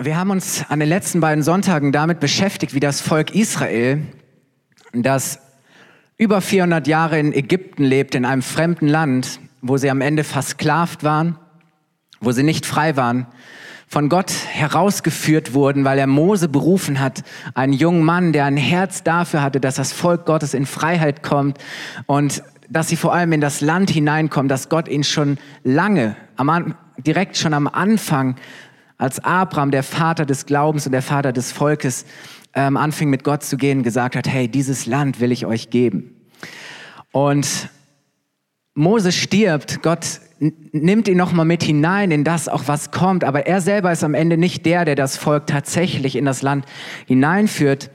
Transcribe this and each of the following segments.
Wir haben uns an den letzten beiden Sonntagen damit beschäftigt, wie das Volk Israel, das über 400 Jahre in Ägypten lebt, in einem fremden Land, wo sie am Ende versklavt waren, wo sie nicht frei waren, von Gott herausgeführt wurden, weil er Mose berufen hat, einen jungen Mann, der ein Herz dafür hatte, dass das Volk Gottes in Freiheit kommt und dass sie vor allem in das Land hineinkommen, dass Gott ihnen schon lange, direkt schon am Anfang als Abraham, der Vater des Glaubens und der Vater des Volkes, ähm, anfing mit Gott zu gehen, gesagt hat, hey, dieses Land will ich euch geben. Und Mose stirbt, Gott nimmt ihn nochmal mit hinein in das auch, was kommt, aber er selber ist am Ende nicht der, der das Volk tatsächlich in das Land hineinführt.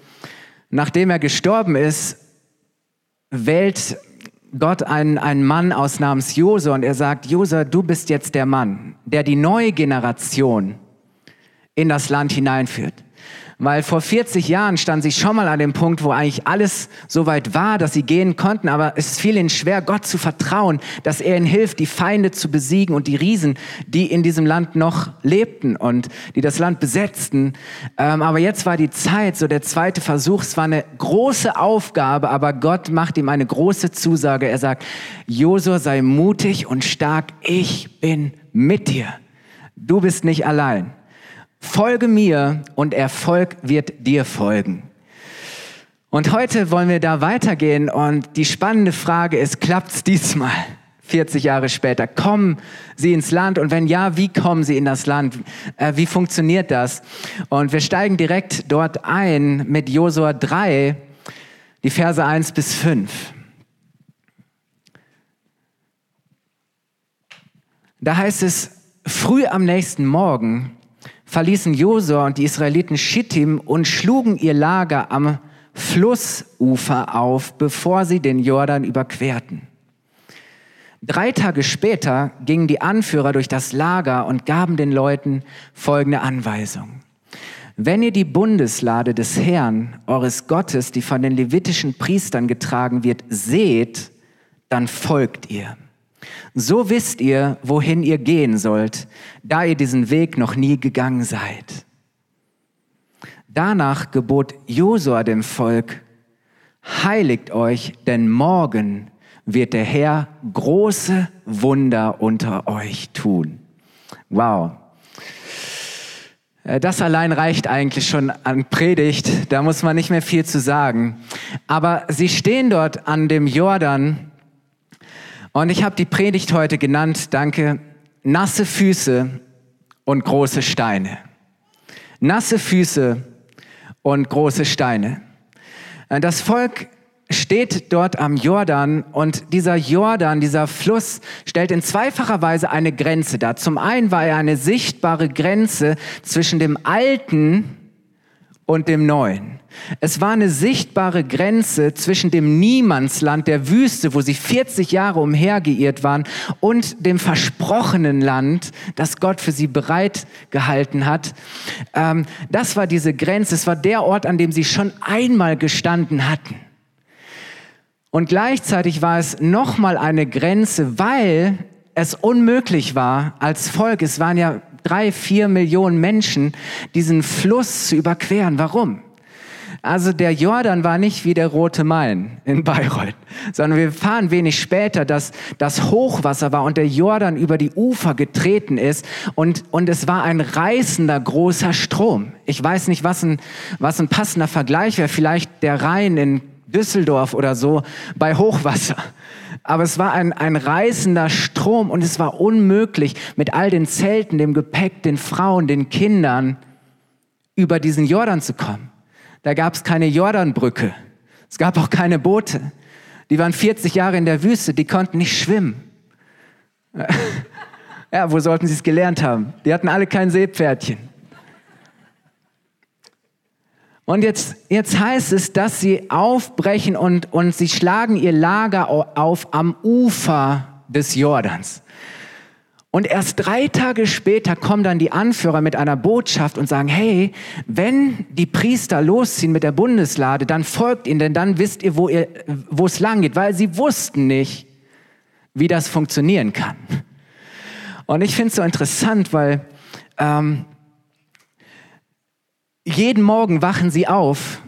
Nachdem er gestorben ist, wählt Gott einen, einen Mann aus namens Jose und er sagt, Jose, du bist jetzt der Mann, der die neue Generation in das Land hineinführt. Weil vor 40 Jahren stand sie schon mal an dem Punkt, wo eigentlich alles so weit war, dass sie gehen konnten, aber es fiel ihnen schwer, Gott zu vertrauen, dass er ihnen hilft, die Feinde zu besiegen und die Riesen, die in diesem Land noch lebten und die das Land besetzten. Ähm, aber jetzt war die Zeit, so der zweite Versuch, es war eine große Aufgabe, aber Gott macht ihm eine große Zusage. Er sagt, Josua, sei mutig und stark, ich bin mit dir. Du bist nicht allein. Folge mir und Erfolg wird dir folgen. Und heute wollen wir da weitergehen und die spannende Frage ist, klappt's diesmal? 40 Jahre später. Kommen sie ins Land? Und wenn ja, wie kommen sie in das Land? Äh, wie funktioniert das? Und wir steigen direkt dort ein mit Josua 3, die Verse 1 bis 5. Da heißt es, früh am nächsten Morgen verließen Josua und die Israeliten Schittim und schlugen ihr Lager am Flussufer auf, bevor sie den Jordan überquerten. Drei Tage später gingen die Anführer durch das Lager und gaben den Leuten folgende Anweisung. Wenn ihr die Bundeslade des Herrn, eures Gottes, die von den levitischen Priestern getragen wird, seht, dann folgt ihr. So wisst ihr, wohin ihr gehen sollt, da ihr diesen Weg noch nie gegangen seid. Danach gebot Josua dem Volk, heiligt euch, denn morgen wird der Herr große Wunder unter euch tun. Wow. Äh, das allein reicht eigentlich schon an Predigt, da muss man nicht mehr viel zu sagen. Aber sie stehen dort an dem Jordan und ich habe die Predigt heute genannt, danke, nasse Füße und große Steine. Nasse Füße und große Steine. Äh, das Volk steht dort am Jordan und dieser Jordan, dieser Fluss stellt in zweifacher Weise eine Grenze dar. Zum einen war er eine sichtbare Grenze zwischen dem alten und dem Neuen. Es war eine sichtbare Grenze zwischen dem Niemandsland der Wüste, wo sie 40 Jahre umhergeirrt waren, und dem versprochenen Land, das Gott für sie bereit gehalten hat. Ähm, das war diese Grenze. Es war der Ort, an dem sie schon einmal gestanden hatten. Und gleichzeitig war es nochmal eine Grenze, weil es unmöglich war als Volk, es waren ja drei, vier Millionen Menschen, diesen Fluss zu überqueren. Warum? Also der Jordan war nicht wie der Rote Main in Bayreuth, sondern wir fahren wenig später, dass das Hochwasser war und der Jordan über die Ufer getreten ist und, und es war ein reißender großer Strom. Ich weiß nicht, was ein, was ein passender Vergleich wäre, vielleicht der Rhein in Düsseldorf oder so bei Hochwasser. Aber es war ein, ein reißender Strom und es war unmöglich, mit all den Zelten, dem Gepäck, den Frauen, den Kindern über diesen Jordan zu kommen. Da gab es keine Jordanbrücke. Es gab auch keine Boote. Die waren 40 Jahre in der Wüste, die konnten nicht schwimmen. Ja, wo sollten sie es gelernt haben? Die hatten alle kein Seepferdchen. Und jetzt, jetzt heißt es, dass sie aufbrechen und, und sie schlagen ihr Lager auf am Ufer des Jordans. Und erst drei Tage später kommen dann die Anführer mit einer Botschaft und sagen, hey, wenn die Priester losziehen mit der Bundeslade, dann folgt ihnen, denn dann wisst ihr, wo, ihr, wo es lang geht, weil sie wussten nicht, wie das funktionieren kann. Und ich finde es so interessant, weil ähm, jeden Morgen wachen sie auf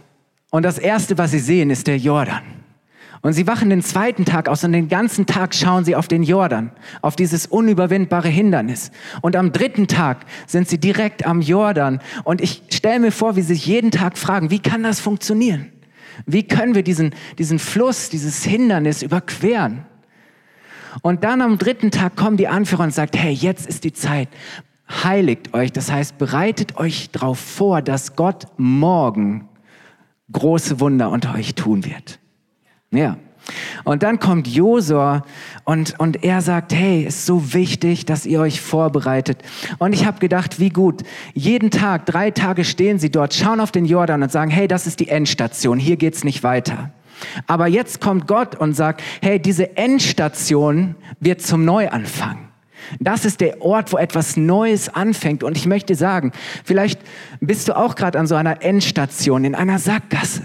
und das Erste, was sie sehen, ist der Jordan. Und sie wachen den zweiten Tag aus und den ganzen Tag schauen sie auf den Jordan, auf dieses unüberwindbare Hindernis. Und am dritten Tag sind sie direkt am Jordan. Und ich stelle mir vor, wie sie sich jeden Tag fragen, wie kann das funktionieren? Wie können wir diesen, diesen Fluss, dieses Hindernis überqueren? Und dann am dritten Tag kommen die Anführer und sagt, hey, jetzt ist die Zeit. Heiligt euch. Das heißt, bereitet euch darauf vor, dass Gott morgen große Wunder unter euch tun wird. Ja. Und dann kommt Josua und, und er sagt, hey, ist so wichtig, dass ihr euch vorbereitet. Und ich habe gedacht, wie gut. Jeden Tag, drei Tage stehen sie dort, schauen auf den Jordan und sagen, hey, das ist die Endstation, hier geht's nicht weiter. Aber jetzt kommt Gott und sagt, hey, diese Endstation wird zum Neuanfang. Das ist der Ort, wo etwas Neues anfängt. Und ich möchte sagen, vielleicht bist du auch gerade an so einer Endstation, in einer Sackgasse.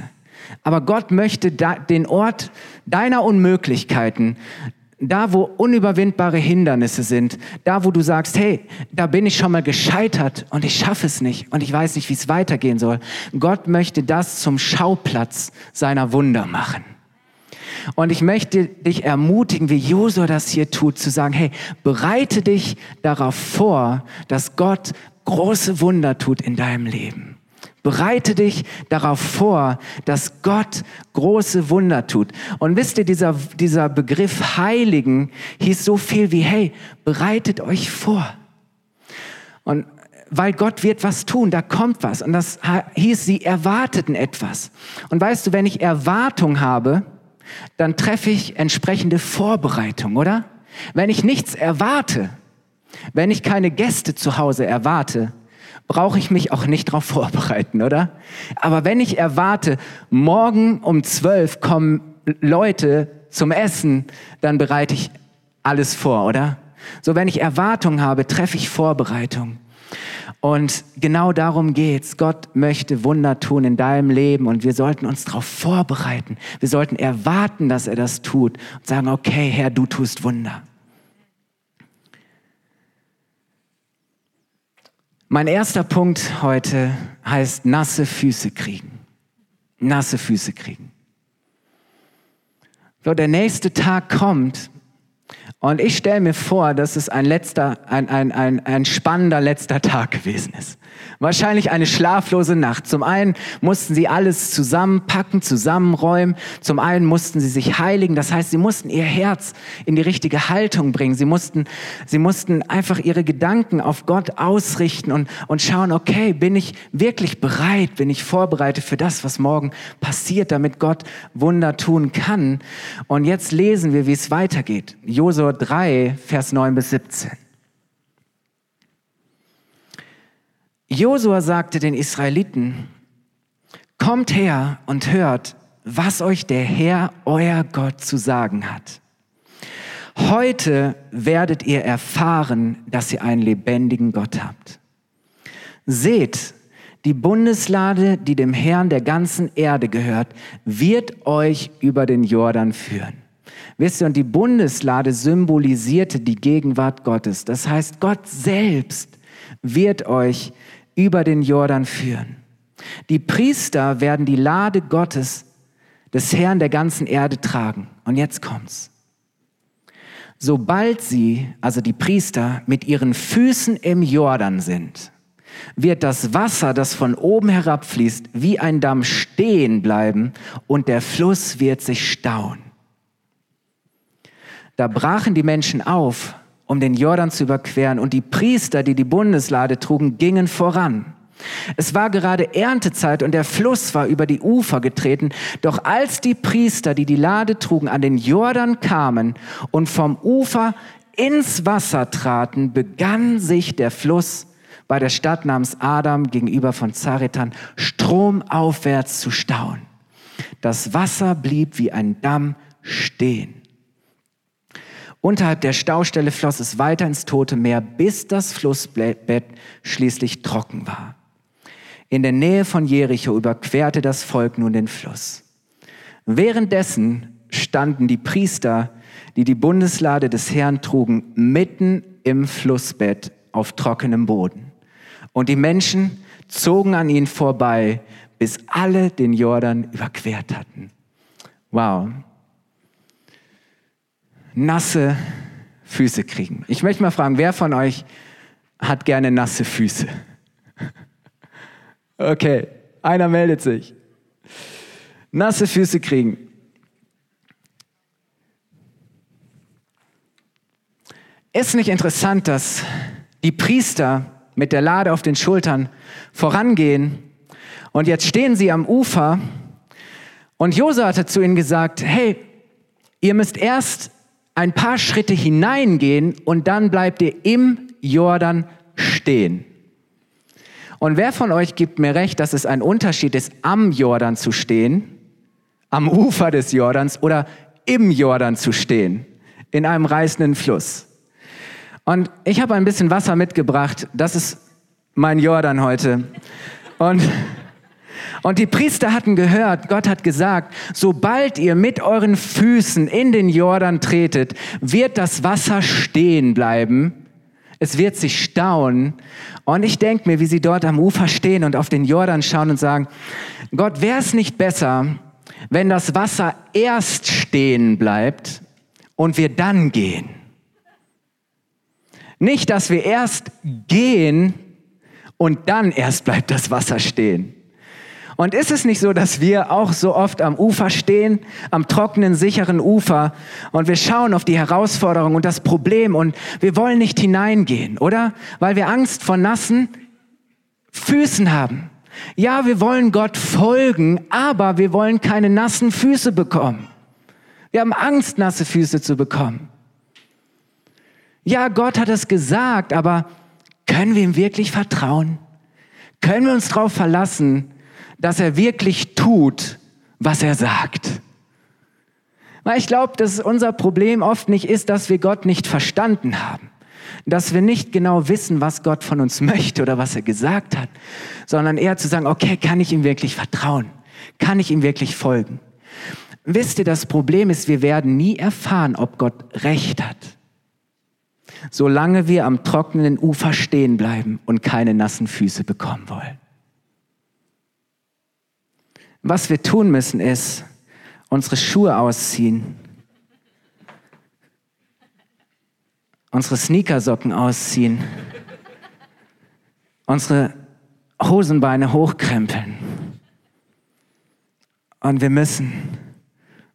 Aber Gott möchte den Ort deiner Unmöglichkeiten, da wo unüberwindbare Hindernisse sind, da wo du sagst, hey, da bin ich schon mal gescheitert und ich schaffe es nicht und ich weiß nicht, wie es weitergehen soll. Gott möchte das zum Schauplatz seiner Wunder machen. Und ich möchte dich ermutigen, wie Josua das hier tut, zu sagen, hey, bereite dich darauf vor, dass Gott große Wunder tut in deinem Leben. Bereite dich darauf vor, dass Gott große Wunder tut. Und wisst ihr, dieser, dieser Begriff Heiligen hieß so viel wie, hey, bereitet euch vor. Und weil Gott wird was tun, da kommt was. Und das hieß, sie erwarteten etwas. Und weißt du, wenn ich Erwartung habe, dann treffe ich entsprechende Vorbereitung, oder? Wenn ich nichts erwarte, wenn ich keine Gäste zu Hause erwarte, brauche ich mich auch nicht darauf vorbereiten, oder? Aber wenn ich erwarte, morgen um zwölf kommen Leute zum Essen, dann bereite ich alles vor, oder? So, wenn ich Erwartung habe, treffe ich Vorbereitung. Und genau darum geht's. Gott möchte Wunder tun in deinem Leben und wir sollten uns darauf vorbereiten. Wir sollten erwarten, dass er das tut und sagen, okay, Herr, du tust Wunder. Mein erster Punkt heute heißt nasse Füße kriegen. Nasse Füße kriegen. So, der nächste Tag kommt und ich stelle mir vor, dass es ein letzter, ein, ein, ein, ein spannender letzter Tag gewesen ist. Wahrscheinlich eine schlaflose Nacht. Zum einen mussten sie alles zusammenpacken, zusammenräumen. Zum einen mussten sie sich heiligen. Das heißt, sie mussten ihr Herz in die richtige Haltung bringen. Sie mussten, sie mussten einfach ihre Gedanken auf Gott ausrichten und, und schauen, okay, bin ich wirklich bereit? Bin ich vorbereitet für das, was morgen passiert, damit Gott Wunder tun kann? Und jetzt lesen wir, wie es weitergeht. Josua 3, Vers 9 bis 17. Josua sagte den Israeliten, kommt her und hört, was euch der Herr, euer Gott, zu sagen hat. Heute werdet ihr erfahren, dass ihr einen lebendigen Gott habt. Seht, die Bundeslade, die dem Herrn der ganzen Erde gehört, wird euch über den Jordan führen. Wisst ihr, und die Bundeslade symbolisierte die Gegenwart Gottes. Das heißt, Gott selbst wird euch über den Jordan führen. Die Priester werden die Lade Gottes, des Herrn der ganzen Erde tragen. Und jetzt kommt's. Sobald sie, also die Priester, mit ihren Füßen im Jordan sind, wird das Wasser, das von oben herabfließt, wie ein Damm stehen bleiben und der Fluss wird sich stauen. Da brachen die Menschen auf um den Jordan zu überqueren. Und die Priester, die die Bundeslade trugen, gingen voran. Es war gerade Erntezeit und der Fluss war über die Ufer getreten. Doch als die Priester, die die Lade trugen, an den Jordan kamen und vom Ufer ins Wasser traten, begann sich der Fluss bei der Stadt namens Adam gegenüber von Zaretan stromaufwärts zu stauen. Das Wasser blieb wie ein Damm stehen. Unterhalb der Staustelle floss es weiter ins Tote Meer, bis das Flussbett schließlich trocken war. In der Nähe von Jericho überquerte das Volk nun den Fluss. Währenddessen standen die Priester, die die Bundeslade des Herrn trugen, mitten im Flussbett auf trockenem Boden. Und die Menschen zogen an ihnen vorbei, bis alle den Jordan überquert hatten. Wow. Nasse Füße kriegen. Ich möchte mal fragen, wer von euch hat gerne nasse Füße? Okay, einer meldet sich. Nasse Füße kriegen. Ist nicht interessant, dass die Priester mit der Lade auf den Schultern vorangehen und jetzt stehen sie am Ufer und Josua hatte zu ihnen gesagt, hey, ihr müsst erst ein paar Schritte hineingehen und dann bleibt ihr im Jordan stehen. Und wer von euch gibt mir recht, dass es ein Unterschied ist, am Jordan zu stehen, am Ufer des Jordans oder im Jordan zu stehen, in einem reißenden Fluss? Und ich habe ein bisschen Wasser mitgebracht. Das ist mein Jordan heute. Und, und die Priester hatten gehört, Gott hat gesagt, sobald ihr mit euren Füßen in den Jordan tretet, wird das Wasser stehen bleiben es wird sich stauen. Und ich denke mir, wie sie dort am Ufer stehen und auf den Jordan schauen und sagen, Gott, wäre es nicht besser, wenn das Wasser erst stehen bleibt und wir dann gehen? Nicht, dass wir erst gehen und dann erst bleibt das Wasser stehen. Und ist es nicht so, dass wir auch so oft am Ufer stehen, am trockenen, sicheren Ufer und wir schauen auf die Herausforderung und das Problem und wir wollen nicht hineingehen, oder? Weil wir Angst vor nassen Füßen haben. Ja, wir wollen Gott folgen, aber wir wollen keine nassen Füße bekommen. Wir haben Angst, nasse Füße zu bekommen. Ja, Gott hat es gesagt, aber können wir ihm wirklich vertrauen? Können wir uns darauf verlassen, dass er wirklich tut, was er sagt. Weil ich glaube, dass unser Problem oft nicht ist, dass wir Gott nicht verstanden haben, dass wir nicht genau wissen, was Gott von uns möchte oder was er gesagt hat, sondern eher zu sagen, okay, kann ich ihm wirklich vertrauen? Kann ich ihm wirklich folgen? Wisst ihr, das Problem ist, wir werden nie erfahren, ob Gott recht hat, solange wir am trockenen Ufer stehen bleiben und keine nassen Füße bekommen wollen. Was wir tun müssen, ist unsere Schuhe ausziehen, unsere Sneakersocken ausziehen, unsere Hosenbeine hochkrempeln. Und wir müssen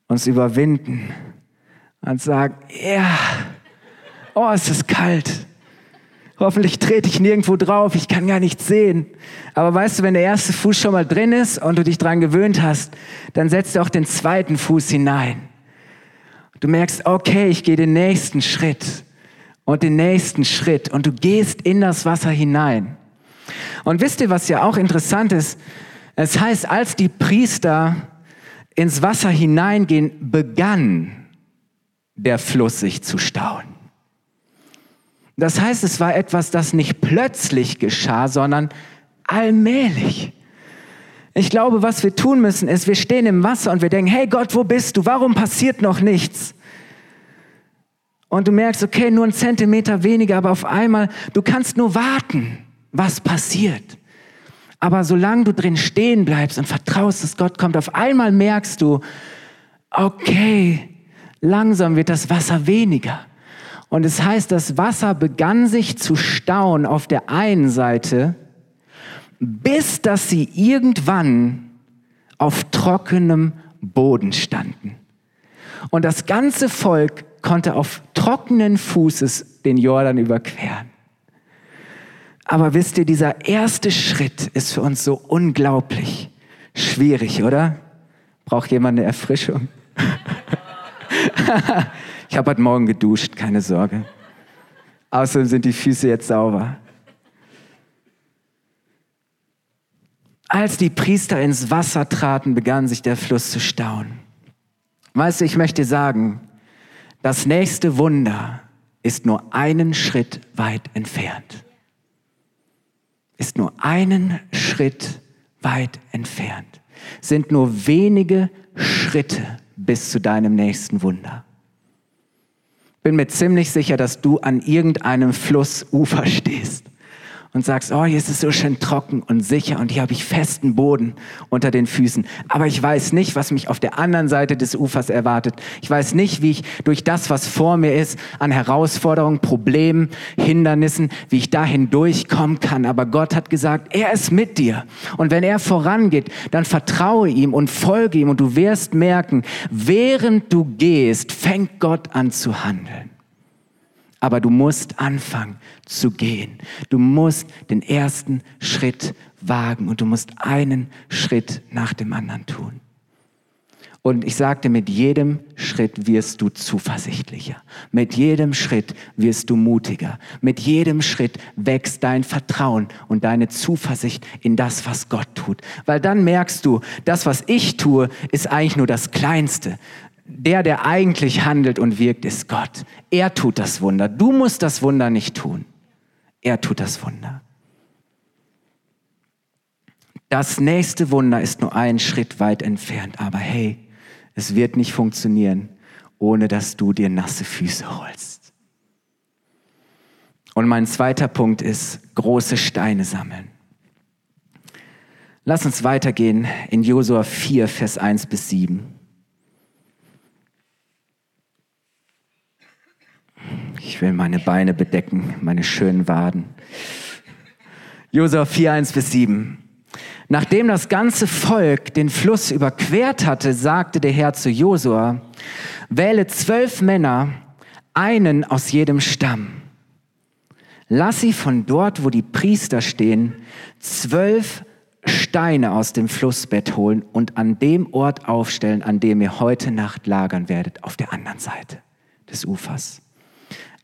uns überwinden und sagen, ja, oh, es ist kalt. Hoffentlich trete ich nirgendwo drauf, ich kann gar nichts sehen. Aber weißt du, wenn der erste Fuß schon mal drin ist und du dich dran gewöhnt hast, dann setzt du auch den zweiten Fuß hinein. Du merkst, okay, ich gehe den nächsten Schritt und den nächsten Schritt und du gehst in das Wasser hinein. Und wisst ihr, was ja auch interessant ist? Es heißt, als die Priester ins Wasser hineingehen, begann der Fluss sich zu stauen. Das heißt, es war etwas, das nicht plötzlich geschah, sondern allmählich. Ich glaube, was wir tun müssen, ist, wir stehen im Wasser und wir denken, hey Gott, wo bist du? Warum passiert noch nichts? Und du merkst, okay, nur ein Zentimeter weniger, aber auf einmal, du kannst nur warten, was passiert. Aber solange du drin stehen bleibst und vertraust, dass Gott kommt, auf einmal merkst du, okay, langsam wird das Wasser weniger. Und es heißt, das Wasser begann sich zu stauen auf der einen Seite, bis dass sie irgendwann auf trockenem Boden standen. Und das ganze Volk konnte auf trockenen Fußes den Jordan überqueren. Aber wisst ihr, dieser erste Schritt ist für uns so unglaublich schwierig, oder? Braucht jemand eine Erfrischung? Ich habe heute Morgen geduscht, keine Sorge. Außerdem sind die Füße jetzt sauber. Als die Priester ins Wasser traten, begann sich der Fluss zu stauen. Weißt du, ich möchte sagen, das nächste Wunder ist nur einen Schritt weit entfernt. Ist nur einen Schritt weit entfernt. Sind nur wenige Schritte bis zu deinem nächsten Wunder bin mir ziemlich sicher, dass du an irgendeinem Flussufer stehst und sagst, oh, hier ist es so schön trocken und sicher und hier habe ich festen Boden unter den Füßen. Aber ich weiß nicht, was mich auf der anderen Seite des Ufers erwartet. Ich weiß nicht, wie ich durch das, was vor mir ist, an Herausforderungen, Problemen, Hindernissen, wie ich dahin durchkommen kann. Aber Gott hat gesagt, er ist mit dir. Und wenn er vorangeht, dann vertraue ihm und folge ihm und du wirst merken, während du gehst, fängt Gott an zu handeln. Aber du musst anfangen zu gehen. Du musst den ersten Schritt wagen und du musst einen Schritt nach dem anderen tun. Und ich sagte, mit jedem Schritt wirst du zuversichtlicher. Mit jedem Schritt wirst du mutiger. Mit jedem Schritt wächst dein Vertrauen und deine Zuversicht in das, was Gott tut. Weil dann merkst du, das, was ich tue, ist eigentlich nur das Kleinste der, der eigentlich handelt und wirkt, ist Gott. Er tut das Wunder. Du musst das Wunder nicht tun. Er tut das Wunder. Das nächste Wunder ist nur einen Schritt weit entfernt. Aber hey, es wird nicht funktionieren, ohne dass du dir nasse Füße holst. Und mein zweiter Punkt ist große Steine sammeln. Lass uns weitergehen in Josua 4, Vers 1 bis 7. Ich will meine Beine bedecken, meine schönen Waden. Josua 4, 1 bis 7. Nachdem das ganze Volk den Fluss überquert hatte, sagte der Herr zu Josua, wähle zwölf Männer, einen aus jedem Stamm. Lass sie von dort, wo die Priester stehen, zwölf Steine aus dem Flussbett holen und an dem Ort aufstellen, an dem ihr heute Nacht lagern werdet, auf der anderen Seite des Ufers.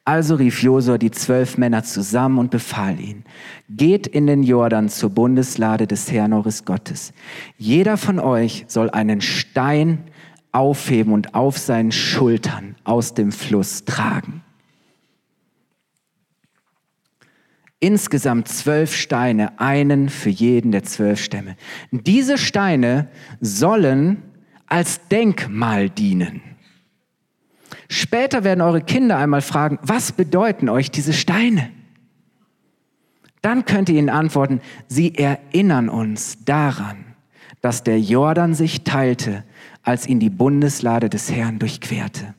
Also rief Josua die zwölf Männer zusammen und befahl ihnen, geht in den Jordan zur Bundeslade des Herrn eures Gottes. Jeder von euch soll einen Stein aufheben und auf seinen Schultern aus dem Fluss tragen. Insgesamt zwölf Steine, einen für jeden der zwölf Stämme. Diese Steine sollen als Denkmal dienen. Später werden eure Kinder einmal fragen, was bedeuten euch diese Steine? Dann könnt ihr ihnen antworten, sie erinnern uns daran, dass der Jordan sich teilte, als ihn die Bundeslade des Herrn durchquerte.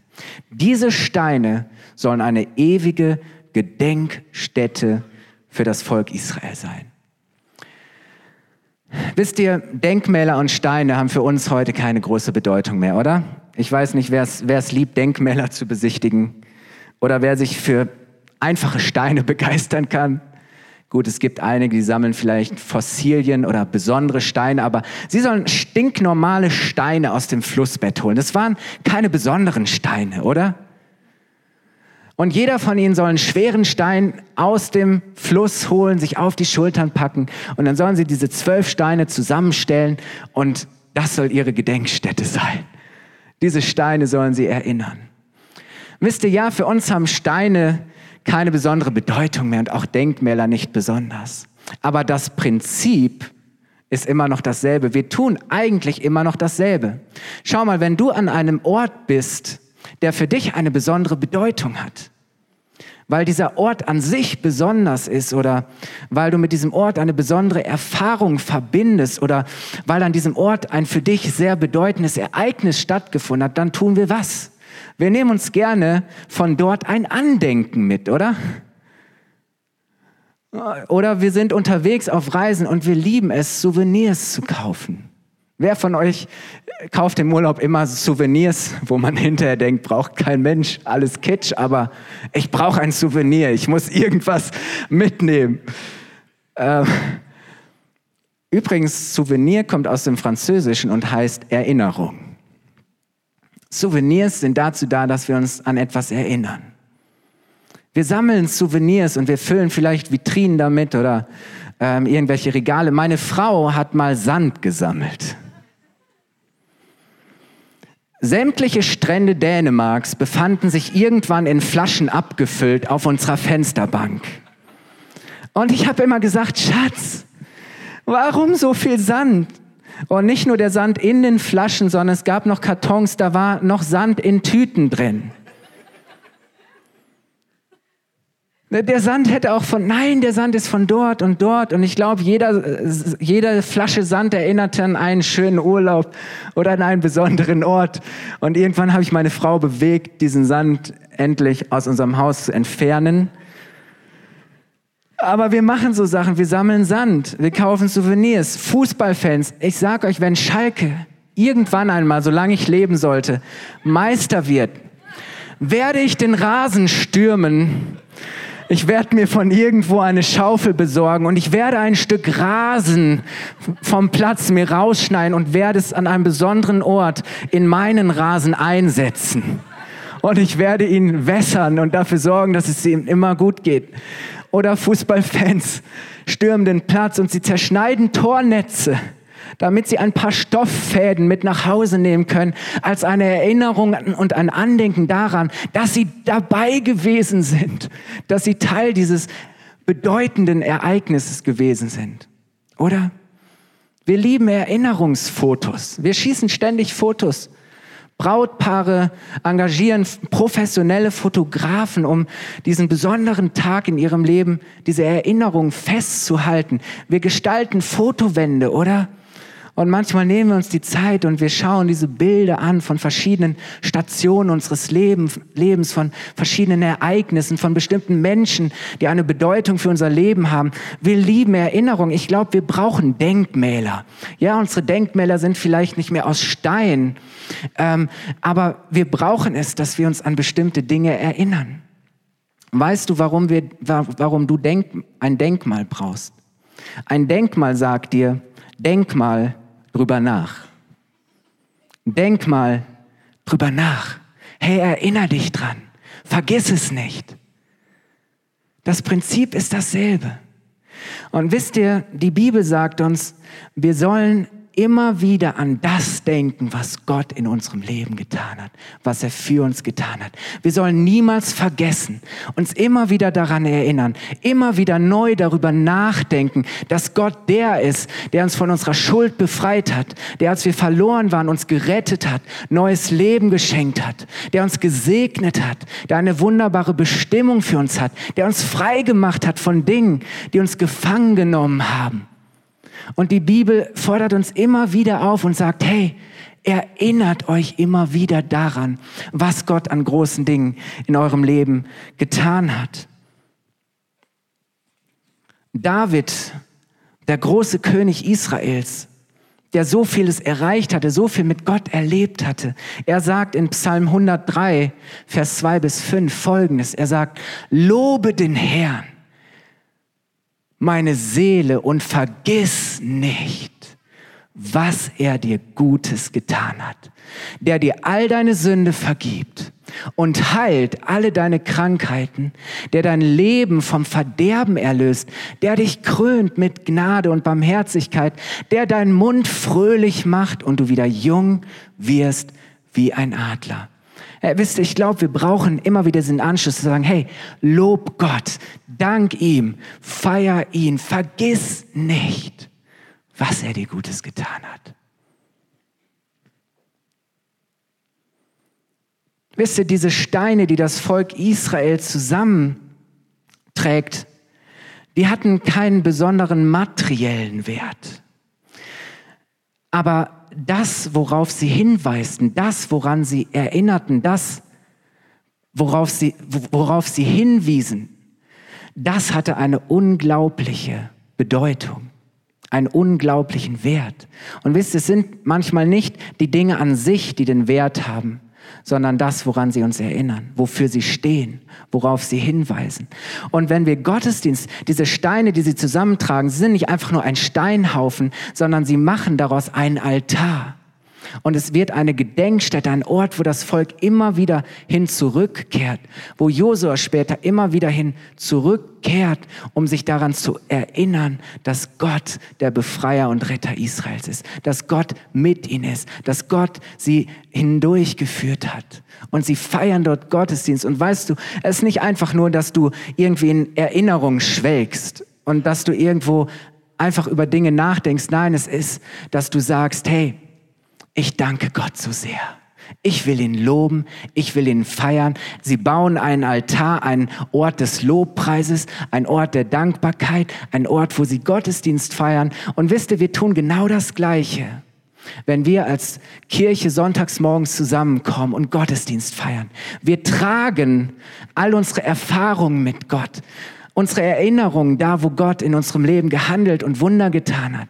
Diese Steine sollen eine ewige Gedenkstätte für das Volk Israel sein. Wisst ihr, Denkmäler und Steine haben für uns heute keine große Bedeutung mehr, oder? Ich weiß nicht, wer es liebt, Denkmäler zu besichtigen oder wer sich für einfache Steine begeistern kann. Gut, es gibt einige, die sammeln vielleicht Fossilien oder besondere Steine, aber sie sollen stinknormale Steine aus dem Flussbett holen. Das waren keine besonderen Steine, oder? Und jeder von ihnen soll einen schweren Stein aus dem Fluss holen, sich auf die Schultern packen und dann sollen sie diese zwölf Steine zusammenstellen und das soll ihre Gedenkstätte sein. Diese Steine sollen sie erinnern. Wisst ihr, ja, für uns haben Steine keine besondere Bedeutung mehr und auch Denkmäler nicht besonders. Aber das Prinzip ist immer noch dasselbe. Wir tun eigentlich immer noch dasselbe. Schau mal, wenn du an einem Ort bist, der für dich eine besondere Bedeutung hat, weil dieser Ort an sich besonders ist oder weil du mit diesem Ort eine besondere Erfahrung verbindest oder weil an diesem Ort ein für dich sehr bedeutendes Ereignis stattgefunden hat, dann tun wir was? Wir nehmen uns gerne von dort ein Andenken mit, oder? Oder wir sind unterwegs auf Reisen und wir lieben es, Souvenirs zu kaufen. Wer von euch kauft im Urlaub immer Souvenirs, wo man hinterher denkt, braucht kein Mensch, alles Kitsch, aber ich brauche ein Souvenir, ich muss irgendwas mitnehmen. Äh, übrigens, Souvenir kommt aus dem Französischen und heißt Erinnerung. Souvenirs sind dazu da, dass wir uns an etwas erinnern. Wir sammeln Souvenirs und wir füllen vielleicht Vitrinen damit oder ähm, irgendwelche Regale. Meine Frau hat mal Sand gesammelt. Sämtliche Strände Dänemarks befanden sich irgendwann in Flaschen abgefüllt auf unserer Fensterbank. Und ich habe immer gesagt, Schatz, warum so viel Sand? Und nicht nur der Sand in den Flaschen, sondern es gab noch Kartons, da war noch Sand in Tüten drin. Der Sand hätte auch von, nein, der Sand ist von dort und dort. Und ich glaube, jeder, jede Flasche Sand erinnerte an einen schönen Urlaub oder an einen besonderen Ort. Und irgendwann habe ich meine Frau bewegt, diesen Sand endlich aus unserem Haus zu entfernen. Aber wir machen so Sachen, wir sammeln Sand, wir kaufen Souvenirs, Fußballfans. Ich sag euch, wenn Schalke irgendwann einmal, solange ich leben sollte, Meister wird, werde ich den Rasen stürmen ich werde mir von irgendwo eine Schaufel besorgen und ich werde ein Stück Rasen vom Platz mir rausschneiden und werde es an einem besonderen Ort in meinen Rasen einsetzen. Und ich werde ihn wässern und dafür sorgen, dass es ihm immer gut geht. Oder Fußballfans stürmen den Platz und sie zerschneiden Tornetze damit sie ein paar Stofffäden mit nach Hause nehmen können, als eine Erinnerung und ein Andenken daran, dass sie dabei gewesen sind, dass sie Teil dieses bedeutenden Ereignisses gewesen sind. Oder? Wir lieben Erinnerungsfotos. Wir schießen ständig Fotos. Brautpaare engagieren professionelle Fotografen, um diesen besonderen Tag in ihrem Leben, diese Erinnerung festzuhalten. Wir gestalten Fotowände, oder? Und manchmal nehmen wir uns die Zeit und wir schauen diese Bilder an von verschiedenen Stationen unseres Lebens, von verschiedenen Ereignissen, von bestimmten Menschen, die eine Bedeutung für unser Leben haben. Wir lieben Erinnerung. Ich glaube, wir brauchen Denkmäler. Ja, unsere Denkmäler sind vielleicht nicht mehr aus Stein, ähm, aber wir brauchen es, dass wir uns an bestimmte Dinge erinnern. Weißt du, warum, wir, warum du Denk, ein Denkmal brauchst? Ein Denkmal sagt dir, Denkmal drüber nach. Denk mal drüber nach. Hey, erinner dich dran. Vergiss es nicht. Das Prinzip ist dasselbe. Und wisst ihr, die Bibel sagt uns, wir sollen immer wieder an das denken, was Gott in unserem Leben getan hat, was er für uns getan hat. Wir sollen niemals vergessen, uns immer wieder daran erinnern, immer wieder neu darüber nachdenken, dass Gott der ist, der uns von unserer Schuld befreit hat, der als wir verloren waren, uns gerettet hat, neues Leben geschenkt hat, der uns gesegnet hat, der eine wunderbare Bestimmung für uns hat, der uns frei gemacht hat von Dingen, die uns gefangen genommen haben. Und die Bibel fordert uns immer wieder auf und sagt, hey, erinnert euch immer wieder daran, was Gott an großen Dingen in eurem Leben getan hat. David, der große König Israels, der so vieles erreicht hatte, so viel mit Gott erlebt hatte. Er sagt in Psalm 103, Vers 2 bis 5 folgendes. Er sagt, lobe den Herrn meine Seele und vergiss nicht, was er dir Gutes getan hat, der dir all deine Sünde vergibt und heilt alle deine Krankheiten, der dein Leben vom Verderben erlöst, der dich krönt mit Gnade und Barmherzigkeit, der deinen Mund fröhlich macht und du wieder jung wirst wie ein Adler. Äh, wisst ihr, ich glaube, wir brauchen immer wieder diesen Anschluss zu sagen, hey, lob Gott, dank ihm, feier ihn, vergiss nicht, was er dir Gutes getan hat. Wisst ihr, diese Steine, die das Volk Israel zusammenträgt, die hatten keinen besonderen materiellen Wert. Aber das, worauf sie hinweisten, das, woran sie erinnerten, das, worauf sie, worauf sie hinwiesen, das hatte eine unglaubliche Bedeutung, einen unglaublichen Wert. Und wisst, es sind manchmal nicht die Dinge an sich, die den Wert haben, sondern das, woran sie uns erinnern, wofür sie stehen, worauf sie hinweisen. Und wenn wir Gottesdienst, diese Steine, die sie zusammentragen, sind nicht einfach nur ein Steinhaufen, sondern sie machen daraus einen Altar. Und es wird eine Gedenkstätte, ein Ort, wo das Volk immer wieder hin zurückkehrt, wo Josua später immer wieder hin zurückkehrt, um sich daran zu erinnern, dass Gott der Befreier und Retter Israels ist, dass Gott mit ihnen ist, dass Gott sie hindurchgeführt hat. Und sie feiern dort Gottesdienst. Und weißt du, es ist nicht einfach nur, dass du irgendwie in Erinnerung schwelgst und dass du irgendwo einfach über Dinge nachdenkst. Nein, es ist, dass du sagst, hey, ich danke Gott so sehr. Ich will ihn loben, ich will ihn feiern. Sie bauen einen Altar, einen Ort des Lobpreises, einen Ort der Dankbarkeit, einen Ort, wo sie Gottesdienst feiern. Und wisst ihr, wir tun genau das Gleiche, wenn wir als Kirche sonntags morgens zusammenkommen und Gottesdienst feiern. Wir tragen all unsere Erfahrungen mit Gott unsere Erinnerungen da, wo Gott in unserem Leben gehandelt und Wunder getan hat,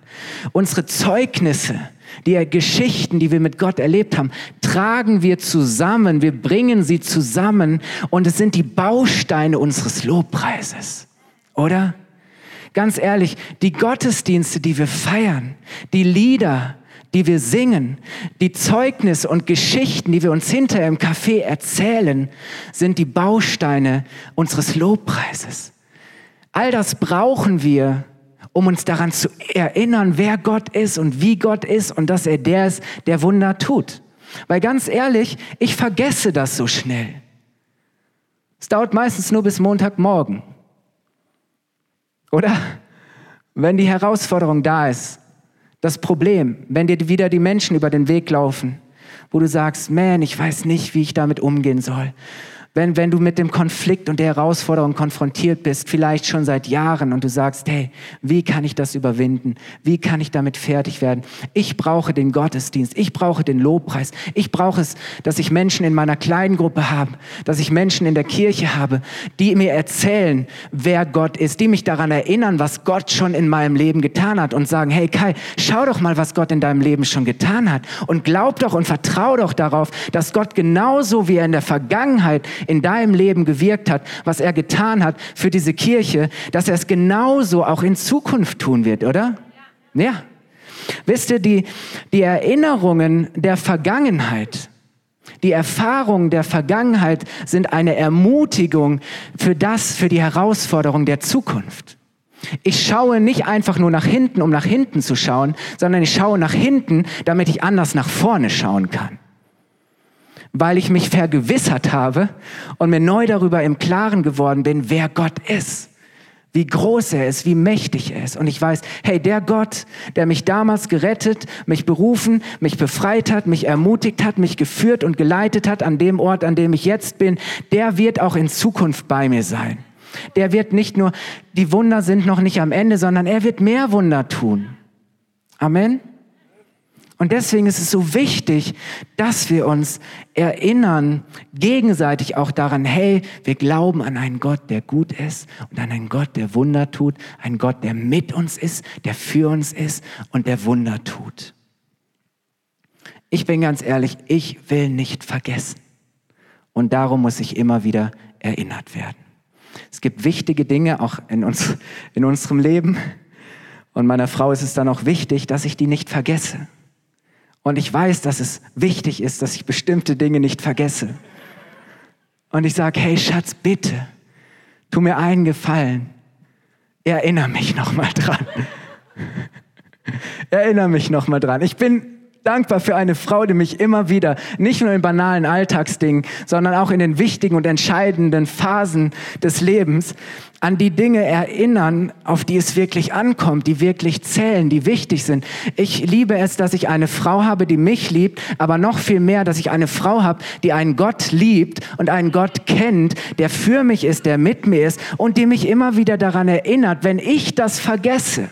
unsere Zeugnisse, die Geschichten, die wir mit Gott erlebt haben, tragen wir zusammen, wir bringen sie zusammen und es sind die Bausteine unseres Lobpreises, oder? Ganz ehrlich, die Gottesdienste, die wir feiern, die Lieder, die wir singen, die Zeugnisse und Geschichten, die wir uns hinterher im Café erzählen, sind die Bausteine unseres Lobpreises. All das brauchen wir, um uns daran zu erinnern, wer Gott ist und wie Gott ist und dass er der ist, der Wunder tut. Weil ganz ehrlich, ich vergesse das so schnell. Es dauert meistens nur bis Montagmorgen. Oder? Wenn die Herausforderung da ist, das Problem, wenn dir wieder die Menschen über den Weg laufen, wo du sagst, man, ich weiß nicht, wie ich damit umgehen soll wenn, wenn du mit dem Konflikt und der Herausforderung konfrontiert bist, vielleicht schon seit Jahren und du sagst, hey, wie kann ich das überwinden? Wie kann ich damit fertig werden? Ich brauche den Gottesdienst, ich brauche den Lobpreis, ich brauche es, dass ich Menschen in meiner kleinen Gruppe habe, dass ich Menschen in der Kirche habe, die mir erzählen, wer Gott ist, die mich daran erinnern, was Gott schon in meinem Leben getan hat und sagen, hey Kai, schau doch mal, was Gott in deinem Leben schon getan hat und glaub doch und vertrau doch darauf, dass Gott genauso wie er in der Vergangenheit in deinem Leben gewirkt hat, was er getan hat für diese Kirche, dass er es genauso auch in Zukunft tun wird, oder? Ja. ja. Wisst ihr, die, die Erinnerungen der Vergangenheit, die Erfahrungen der Vergangenheit sind eine Ermutigung für das, für die Herausforderung der Zukunft. Ich schaue nicht einfach nur nach hinten, um nach hinten zu schauen, sondern ich schaue nach hinten, damit ich anders nach vorne schauen kann weil ich mich vergewissert habe und mir neu darüber im Klaren geworden bin, wer Gott ist, wie groß er ist, wie mächtig er ist. Und ich weiß, hey, der Gott, der mich damals gerettet, mich berufen, mich befreit hat, mich ermutigt hat, mich geführt und geleitet hat an dem Ort, an dem ich jetzt bin, der wird auch in Zukunft bei mir sein. Der wird nicht nur, die Wunder sind noch nicht am Ende, sondern er wird mehr Wunder tun. Amen. Und deswegen ist es so wichtig, dass wir uns erinnern, gegenseitig auch daran, hey, wir glauben an einen Gott, der gut ist und an einen Gott, der Wunder tut, einen Gott, der mit uns ist, der für uns ist und der Wunder tut. Ich bin ganz ehrlich, ich will nicht vergessen. Und darum muss ich immer wieder erinnert werden. Es gibt wichtige Dinge auch in, uns, in unserem Leben. Und meiner Frau ist es dann auch wichtig, dass ich die nicht vergesse. Und ich weiß, dass es wichtig ist, dass ich bestimmte Dinge nicht vergesse. Und ich sage, hey Schatz, bitte, tu mir einen Gefallen. Erinnere mich nochmal dran. Erinnere mich nochmal dran. Ich bin dankbar für eine Frau, die mich immer wieder, nicht nur in banalen Alltagsdingen, sondern auch in den wichtigen und entscheidenden Phasen des Lebens, an die Dinge erinnern, auf die es wirklich ankommt, die wirklich zählen, die wichtig sind. Ich liebe es, dass ich eine Frau habe, die mich liebt, aber noch viel mehr, dass ich eine Frau habe, die einen Gott liebt und einen Gott kennt, der für mich ist, der mit mir ist und die mich immer wieder daran erinnert, wenn ich das vergesse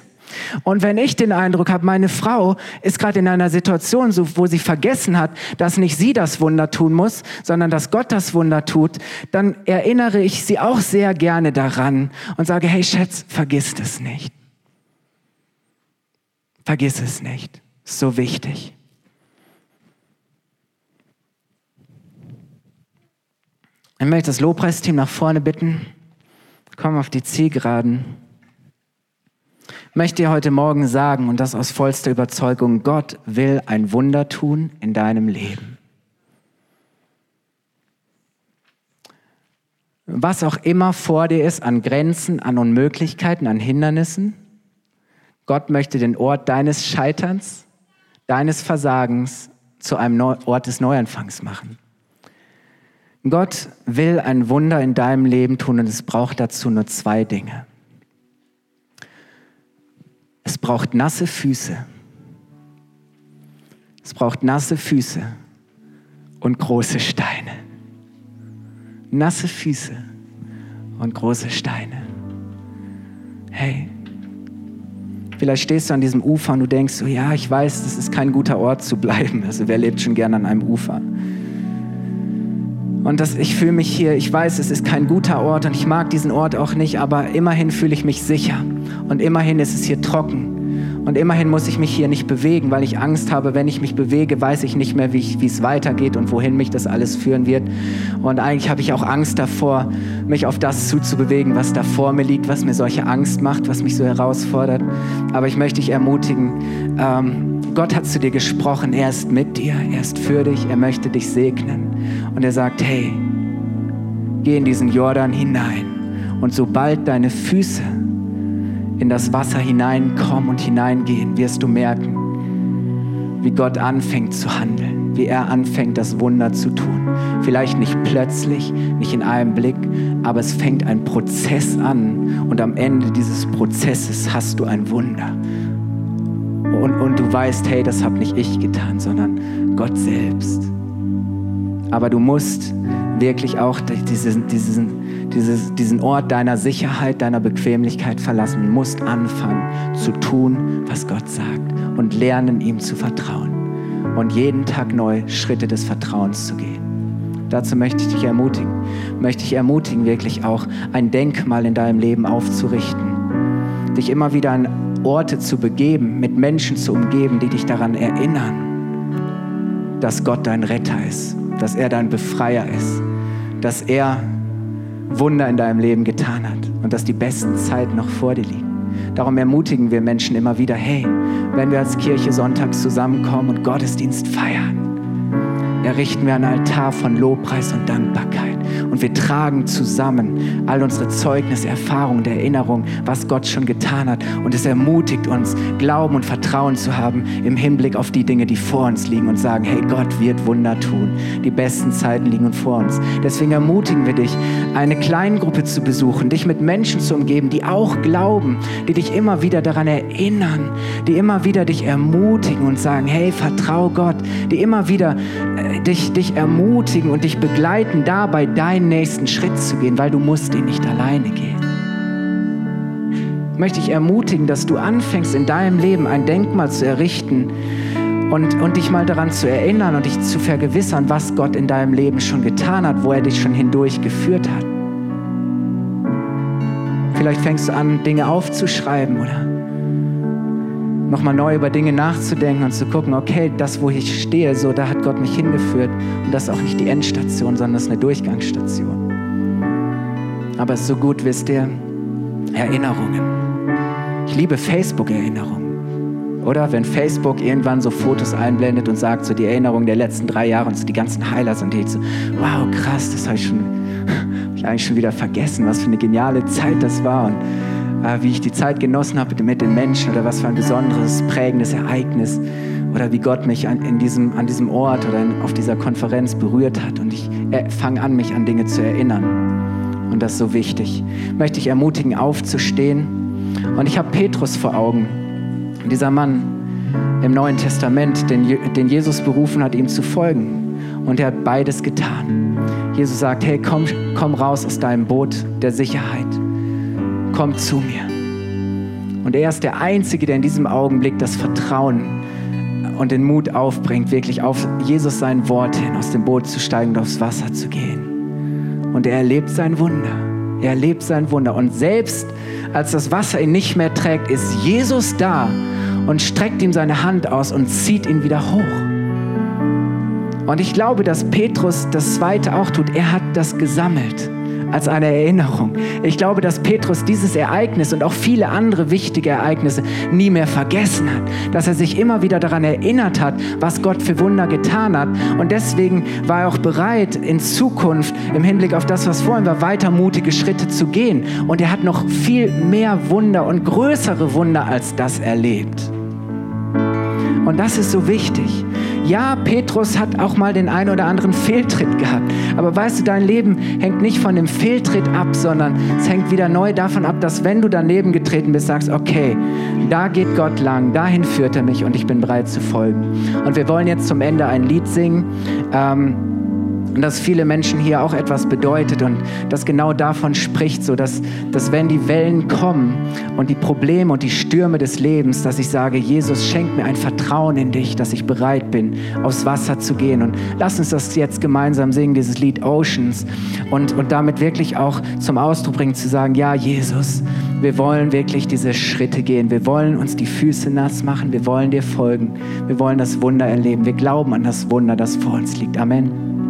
und wenn ich den Eindruck habe, meine Frau ist gerade in einer Situation, wo sie vergessen hat, dass nicht sie das Wunder tun muss, sondern dass Gott das Wunder tut, dann erinnere ich sie auch sehr gerne daran und sage, hey Schatz, vergiss es nicht. Vergiss es nicht. So wichtig. Ich möchte das Lobpreisteam nach vorne bitten. Komm auf die Zielgeraden möchte dir heute Morgen sagen, und das aus vollster Überzeugung, Gott will ein Wunder tun in deinem Leben. Was auch immer vor dir ist an Grenzen, an Unmöglichkeiten, an Hindernissen, Gott möchte den Ort deines Scheiterns, deines Versagens zu einem Ort des Neuanfangs machen. Gott will ein Wunder in deinem Leben tun und es braucht dazu nur zwei Dinge. Es braucht nasse Füße. Es braucht nasse Füße und große Steine. Nasse Füße und große Steine. Hey, vielleicht stehst du an diesem Ufer und du denkst so, ja, ich weiß, das ist kein guter Ort zu bleiben. Also wer lebt schon gern an einem Ufer? Und das, ich fühle mich hier, ich weiß, es ist kein guter Ort und ich mag diesen Ort auch nicht, aber immerhin fühle ich mich sicher. Und immerhin ist es hier trocken. Und immerhin muss ich mich hier nicht bewegen, weil ich Angst habe, wenn ich mich bewege, weiß ich nicht mehr, wie, es weitergeht und wohin mich das alles führen wird. Und eigentlich habe ich auch Angst davor, mich auf das zuzubewegen, was da vor mir liegt, was mir solche Angst macht, was mich so herausfordert. Aber ich möchte dich ermutigen, ähm, Gott hat zu dir gesprochen, er ist mit dir, er ist für dich, er möchte dich segnen. Und er sagt, hey, geh in diesen Jordan hinein. Und sobald deine Füße in das Wasser hineinkommen und hineingehen, wirst du merken, wie Gott anfängt zu handeln, wie er anfängt, das Wunder zu tun. Vielleicht nicht plötzlich, nicht in einem Blick, aber es fängt ein Prozess an und am Ende dieses Prozesses hast du ein Wunder. Und, und du weißt, hey, das habe nicht ich getan, sondern Gott selbst. Aber du musst wirklich auch diesen, diesen, dieses, diesen Ort deiner Sicherheit, deiner Bequemlichkeit verlassen. Musst anfangen zu tun, was Gott sagt und lernen, ihm zu vertrauen. Und jeden Tag neu Schritte des Vertrauens zu gehen. Dazu möchte ich dich ermutigen. Möchte ich ermutigen, wirklich auch ein Denkmal in deinem Leben aufzurichten. Dich immer wieder an Orte zu begeben, mit Menschen zu umgeben, die dich daran erinnern, dass Gott dein Retter ist, dass er dein Befreier ist, dass er Wunder in deinem Leben getan hat und dass die besten Zeiten noch vor dir liegen. Darum ermutigen wir Menschen immer wieder, hey, wenn wir als Kirche sonntags zusammenkommen und Gottesdienst feiern, errichten wir einen Altar von Lobpreis und Dankbarkeit. Und wir tragen zusammen all unsere Zeugnisse, Erfahrungen, der Erinnerung, was Gott schon getan hat. Und es ermutigt uns, Glauben und Vertrauen zu haben im Hinblick auf die Dinge, die vor uns liegen und sagen, hey, Gott wird Wunder tun. Die besten Zeiten liegen vor uns. Deswegen ermutigen wir dich, eine Kleingruppe zu besuchen, dich mit Menschen zu umgeben, die auch glauben, die dich immer wieder daran erinnern, die immer wieder dich ermutigen und sagen, hey, vertrau Gott, die immer wieder äh, dich, dich ermutigen und dich begleiten, dabei deinen nächsten Schritt zu gehen, weil du musst ihn nicht alleine gehen. Ich möchte dich ermutigen, dass du anfängst, in deinem Leben ein Denkmal zu errichten und, und dich mal daran zu erinnern und dich zu vergewissern, was Gott in deinem Leben schon getan hat, wo er dich schon hindurch geführt hat. Vielleicht fängst du an, Dinge aufzuschreiben oder nochmal neu über Dinge nachzudenken und zu gucken, okay, das, wo ich stehe, so, da hat Gott mich hingeführt. Und das ist auch nicht die Endstation, sondern das ist eine Durchgangsstation. Aber so gut, wisst ihr, Erinnerungen. Ich liebe Facebook-Erinnerungen. Oder wenn Facebook irgendwann so Fotos einblendet und sagt, so die Erinnerungen der letzten drei Jahre und so die ganzen Highlights und ich so, wow, krass, das habe ich schon, hab ich eigentlich schon wieder vergessen, was für eine geniale Zeit das war. Und wie ich die Zeit genossen habe mit den Menschen oder was für ein besonderes, prägendes Ereignis oder wie Gott mich an, in diesem, an diesem Ort oder in, auf dieser Konferenz berührt hat. Und ich äh, fange an, mich an Dinge zu erinnern. Und das ist so wichtig. Möchte ich ermutigen, aufzustehen. Und ich habe Petrus vor Augen. Dieser Mann im Neuen Testament, den, den Jesus berufen hat, ihm zu folgen. Und er hat beides getan. Jesus sagt, hey, komm, komm raus aus deinem Boot der Sicherheit komm zu mir. Und er ist der Einzige, der in diesem Augenblick das Vertrauen und den Mut aufbringt, wirklich auf Jesus sein Wort hin, aus dem Boot zu steigen und aufs Wasser zu gehen. Und er erlebt sein Wunder. Er erlebt sein Wunder. Und selbst als das Wasser ihn nicht mehr trägt, ist Jesus da und streckt ihm seine Hand aus und zieht ihn wieder hoch. Und ich glaube, dass Petrus das Zweite auch tut. Er hat das gesammelt als eine Erinnerung. Ich glaube, dass Petrus dieses Ereignis und auch viele andere wichtige Ereignisse nie mehr vergessen hat. Dass er sich immer wieder daran erinnert hat, was Gott für Wunder getan hat. Und deswegen war er auch bereit, in Zukunft im Hinblick auf das, was vor ihm war, weiter mutige Schritte zu gehen. Und er hat noch viel mehr Wunder und größere Wunder als das erlebt. Und das ist so wichtig. Ja, Petrus hat auch mal den einen oder anderen Fehltritt gehabt. Aber weißt du, dein Leben hängt nicht von dem Fehltritt ab, sondern es hängt wieder neu davon ab, dass wenn du daneben getreten bist, sagst, okay, da geht Gott lang, dahin führt er mich und ich bin bereit zu folgen. Und wir wollen jetzt zum Ende ein Lied singen. Ähm, und dass viele Menschen hier auch etwas bedeutet und das genau davon spricht, so dass, dass wenn die Wellen kommen und die Probleme und die Stürme des Lebens, dass ich sage, Jesus, schenk mir ein Vertrauen in dich, dass ich bereit bin, aufs Wasser zu gehen. Und lass uns das jetzt gemeinsam singen, dieses Lied Oceans und, und damit wirklich auch zum Ausdruck bringen, zu sagen, ja, Jesus, wir wollen wirklich diese Schritte gehen. Wir wollen uns die Füße nass machen. Wir wollen dir folgen. Wir wollen das Wunder erleben. Wir glauben an das Wunder, das vor uns liegt. Amen.